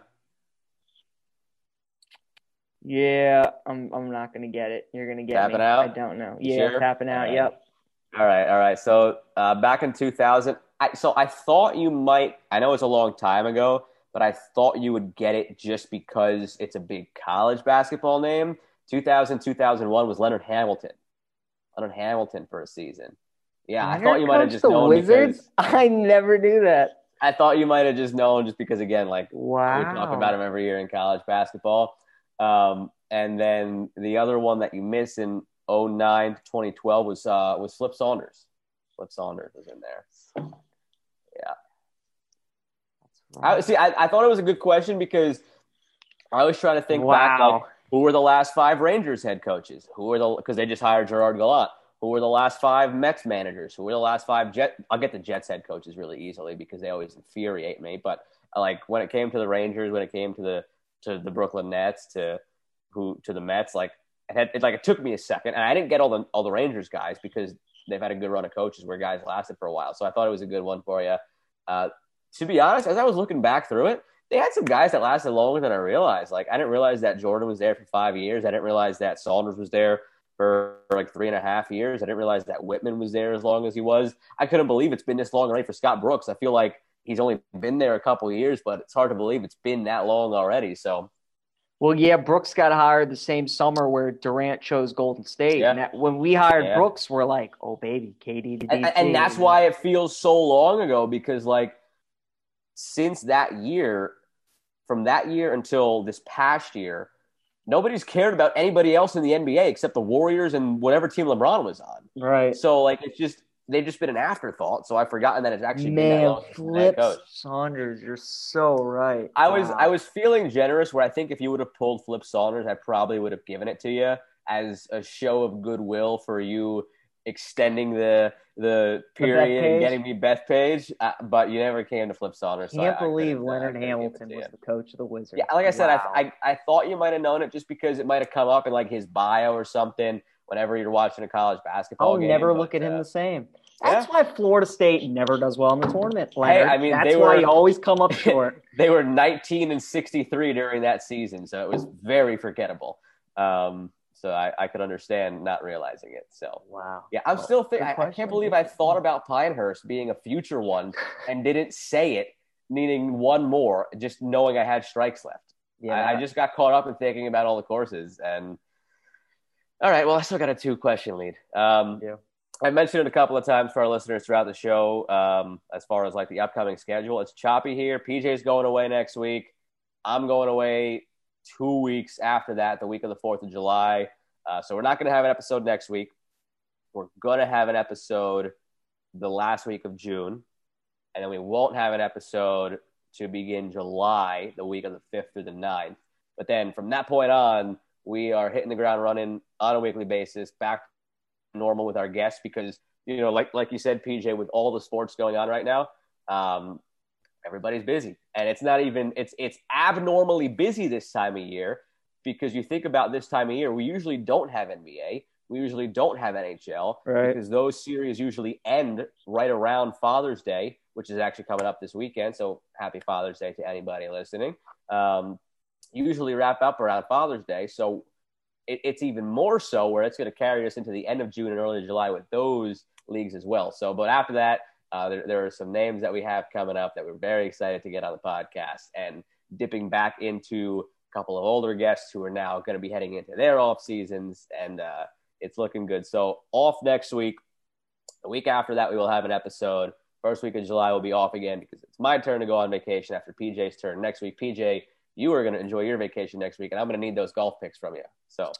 Yeah, I'm. I'm not gonna get it. You're gonna get Tapping me. out? I don't know. You yeah, sure? tapping out. All right. Yep. All right, all right. So uh, back in 2000, I, so I thought you might. I know it's a long time ago, but I thought you would get it just because it's a big college basketball name. 2000, 2001 was Leonard Hamilton. Leonard Hamilton for a season. Yeah, I thought you might have just the known Wizards. because I never knew that. I thought you might have just known just because again, like Wow. we talk about him every year in college basketball. Um, and then the other one that you miss in 09 to 2012 was uh, was Flip Saunders. Flip Saunders was in there. I see. I, I thought it was a good question because I was trying to think back, like who were the last five Rangers head coaches? Who were the because they just hired Gerard Gallant. Who were the last five Mets managers? Who were the last five Jet? I'll get the Jets head coaches really easily because they always infuriate me. But like when it came to the Rangers, when it came to the to the Brooklyn Nets, to who to the Mets, like it, had, it like it took me a second, and I didn't get all the all the Rangers guys because they've had a good run of coaches where guys lasted for a while. So I thought it was a good one for you. Uh, to be honest, as I was looking back through it, they had some guys that lasted longer than I realized. Like I didn't realize that Jordan was there for five years. I didn't realize that Saunders was there for like three and a half years. I didn't realize that Wittman was there as long as he was. I couldn't believe it's been this long already for Scott Brooks. I feel like he's only been there a couple of years, but it's hard to believe it's been that long already. So Well, yeah, Brooks got hired the same summer where Durant chose Golden State. Yeah. And that, when we hired Yeah. Brooks, we're like, oh baby, KD to and, and that's why it feels so long ago because like since that year from that year until this past year nobody's cared about anybody else in the nba except the warriors and whatever team lebron was on right. so like it's just they've just been an afterthought so i've forgotten that it's actually been Man, long since the head Flip. Saunders, you're so right. I was I was feeling generous where I think if you would have pulled Flip Saunders, I probably would have given it to you as a show of goodwill for you extending the the period and getting me Bethpage. Uh, but you never came to Flip Saunders. so I- Can't I believe uh, Leonard couldn't give it Hamilton was the coach of the Wizards. Yeah, like I said, Wow. I, I I thought you might have known it just because it might have come up in like his bio or something whenever you're watching a college basketball I'll game. never look at him the same. That's why Florida State never does well in the tournament. Hey, I mean, that's they why were- you always come up short. they were 19 and 63 during that season, so it was very forgettable. Um, so I, I could understand not realizing it. So wow. yeah, I'm Well, still thinking. I, I can't believe I thought about Pinehurst being a future one and didn't say it, needing one more, just knowing I had strikes left. Yeah. I, I just got caught up in thinking about all the courses and. All right, well, I still got a two question lead. Um, Yeah. I mentioned it a couple of times for our listeners throughout the show. Um, as far as like the upcoming schedule, it's choppy here. PJ's going away next week. I'm going away two weeks after that, the week of the Fourth of July. Uh, so we're not going to have an episode next week. We're going to have an episode the last week of June, and then we won't have an episode to begin July, the week of the fifth through the 9th. But then from that point on, we are hitting the ground running on a weekly basis, back normal with our guests because you know, like like you said, PJ, with all the sports going on right now, um, everybody's busy, and it's not even it's it's abnormally busy this time of year because you think about this time of year, we usually don't have NBA, we usually don't have NHL Right. because those series usually end right around Father's Day, which is actually coming up this weekend. So happy Father's Day to anybody listening. Um, usually wrap up around Father's Day, so it, it's even more so where it's going to carry us into the end of June and early July with those leagues as well. So, but after that, uh, there, there are some names that we have coming up that we're very excited to get on the podcast and dipping back into a couple of older guests who are now going to be heading into their off seasons, and uh, it's looking good. So, off next week. The week after that, we will have an episode. First week of July will be off again because it's my turn to go on vacation after PJ's turn next week. PJ, you are going to enjoy your vacation next week, and I'm going to need those golf picks from you. So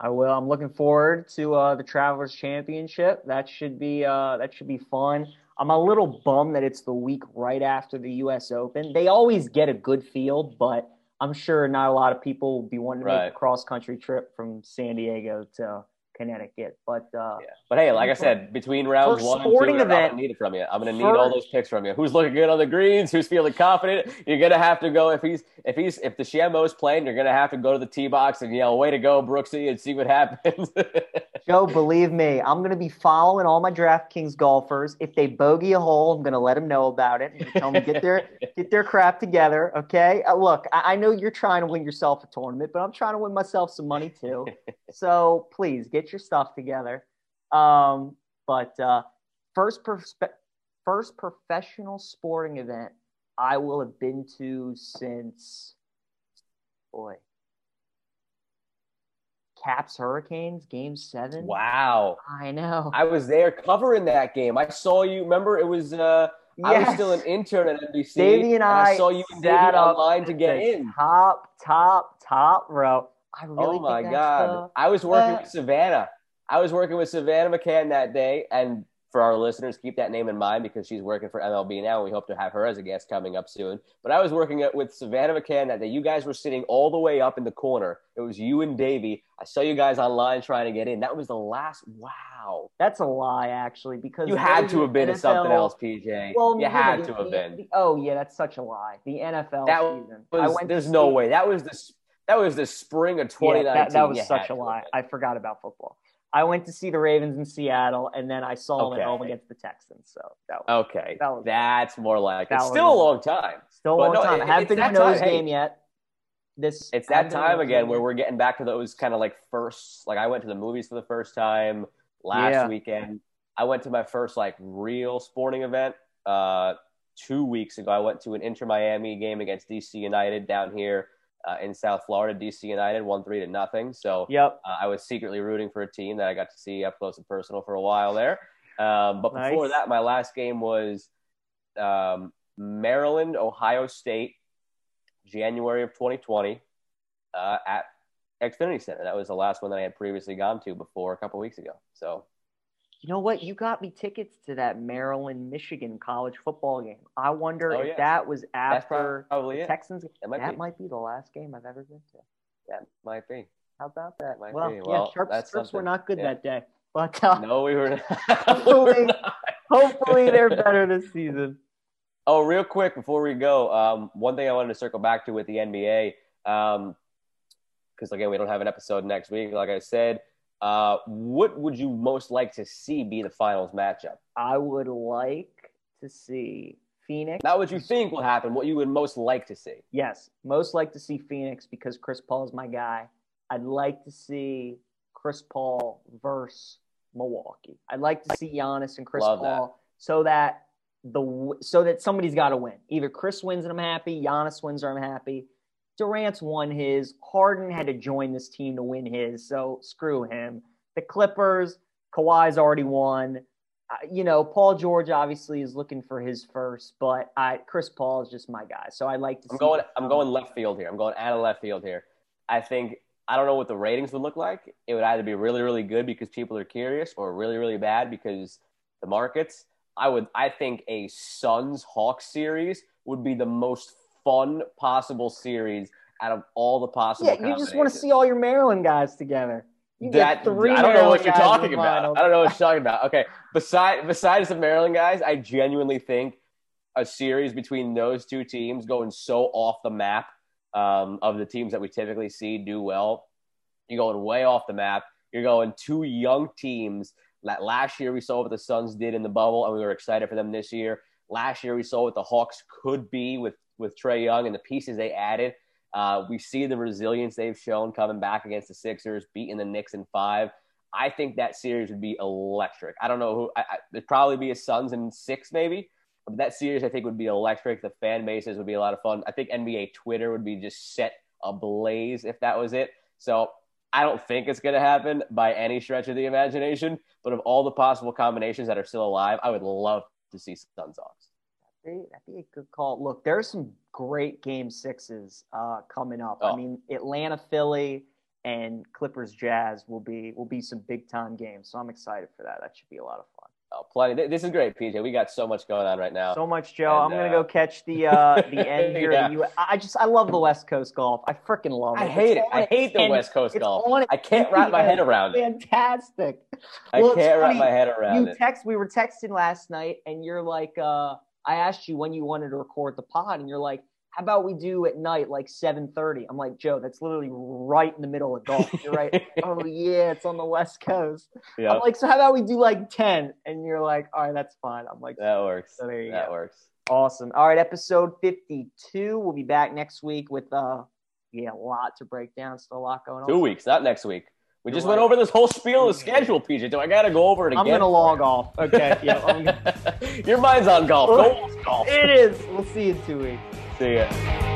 I will. I'm looking forward to uh, the Travelers Championship. That should be uh, that should be fun. I'm a little bummed that it's the week right after the U.S. Open. They always get a good field, but I'm sure not a lot of people will be wanting to Right. make a cross country trip from San Diego to Connecticut. But uh, Yeah. But hey, like I said, between rounds one and two, sporting I'm event- gonna need it from you. I'm gonna need all those picks from you. Who's looking good on the greens? Who's feeling confident? You're gonna have to go if he's if he's if the Shamo's playing, you're gonna have to go to the tee box and yell, "Way to go, Brooksy!" and see what happens. Joe, believe me, I'm going to be following all my DraftKings golfers. If they bogey a hole, I'm going to let them know about it. and Tell them get their get their crap together. Okay. Uh, look, I, I know you're trying to win yourself a tournament, but I'm trying to win myself some money too. so please get your stuff together. Um, but uh, first perspe- first professional sporting event I will have been to since boy. Caps Hurricanes game seven. wow, I know. I was there covering that game. I saw you. Remember, it was uh, I was still an intern at NBC. Davey and I, saw you and Davey online to get in. Top, top, top row. I really oh my god! that's I was working uh, with Savannah. I was working with Savannah McCann that day, and for our listeners, keep that name in mind because she's working for MLB now, and we hope to have her as a guest coming up soon. But I was working with Savannah McCann that day. You guys were sitting all the way up in the corner. It was you and Davey. I saw you guys online trying to get in. That was the last. Wow! that's a lie actually because You had to have been at NFL something else, PJ. Well, you had the- to have the- been. the- oh yeah, that's such a lie. The NFL That season. I Was- went. there's no way. That was the that was the spring of Yeah, 2019. that, that was such a lie. I forgot about football. I went to see the Ravens in Seattle, and then I saw them at home against the Texans. So that was Okay, That was- that's more like that it's still a long time. still a long no, time. it- I haven't been to nose. Hey, game yet. This It's that been to a time again where we're getting back to those kind of like first. Like I went to the movies for the first time last Yeah. weekend. I went to my first like real sporting event uh, two weeks ago. I went to an Inter Miami game against DC United down here uh, in South Florida. DC United won three to nothing. So Yep. uh, I was secretly rooting for a team that I got to see up close and personal for a while there. Um, but before Nice. that, my last game was um, Maryland, Ohio State, January of 2020 uh, at Xfinity Center. That was the last one that I had previously gone to before a couple weeks ago. So You know what? You got me tickets to that Maryland Michigan college football game. I wonder Oh, if yeah. that was after probably the. Texans. That might that be. might be the last game I've ever been to. That might be. How about that? Might well, be. yeah, Well, sharp that's strips were not good Yeah. that day, but uh, No, we were. we Hopefully- not. hopefully they're better this season. Oh, real quick before we go, um, one thing I wanted to circle back to with the NBA, because again, we don't have an episode next week. Like I said, uh, what would you most like to see be the finals matchup? I would like to see Phoenix. Not what you think will happen, what you would most like to see. Yes, most like to see Phoenix because Chris Paul is my guy. I'd like to see Chris Paul versus Milwaukee. I'd like to see Giannis and Chris Love that. Paul so that the so that somebody's got to win. Either Chris wins and I'm happy, Giannis wins or I'm happy. Durant's won his. Harden had to join this team to win his, so screw him. The Clippers, Kawhi's already won. Uh, you know, Paul George obviously is looking for his first, but I Chris Paul is just my guy. So I like to. I'm see going. I'm going left field here. I'm going out of left field here. I think I don't know what the ratings would look like. It would either be really, really good because people are curious, or really, really bad because the markets. I would. I think a Suns Hawks series would be the most fun possible series out of all the possible. Yeah, you just want to see all your Maryland guys together. You that three I don't know what you're talking about. finals. I don't know what you're talking about. Okay, beside besides the Maryland guys, I genuinely think a series between those two teams going so off the map um, of the teams that we typically see do well. You're going way off the map. You're going two young teams. That last year we saw what the Suns did in the bubble, and we were excited for them this year. Last year we saw what the Hawks could be with with Trae Young and the pieces they added. Uh, we see the resilience they've shown coming back against the Sixers, beating the Knicks in five. I think that series would be electric. I don't know who. I, I, it'd probably be a Suns in six, maybe. But that series, I think, would be electric. The fan bases would be a lot of fun. I think NBA Twitter would be just set ablaze if that was it. So I don't think it's going to happen by any stretch of the imagination. But of all the possible combinations that are still alive, I would love to see Suns Hawks. That'd be, a good call. Look, there's some great game sixes uh, coming up. I Oh. mean, Atlanta, Philly, and Clippers Jazz will be will be some big time games. So I'm excited for that. That should be a lot of fun. Oh, plenty. This is great, PJ. We got so much going on right now. So much, Joe. And, I'm gonna uh, go catch the uh, the end here. yeah. the I just I love the West Coast golf. I freaking love it. I hate it's it. I hate the West Coast golf. I can't wrap my head around it. Fantastic. I well, can't wrap my head around you it. text. We were texting last night, and you're like, uh, I asked you when you wanted to record the pod, and you're like, how about we do at night like 7.30 i'm like joe that's literally right in the middle of golf you're right. Oh yeah it's on the west coast. Yep. i'm like so how about we do like 10 and you're like all right that's fine. I'm like that works. So that go. works. Awesome. All right episode 52 we'll be back next week with uh yeah a lot to break down. Still a lot going on. Two weeks not next week we just went over this whole spiel of the schedule, PJ. Do I got to go over it again? I'm going to log off. Okay. Yeah. Your mind's on golf. Go golf. It is. We'll see you in two weeks. See ya.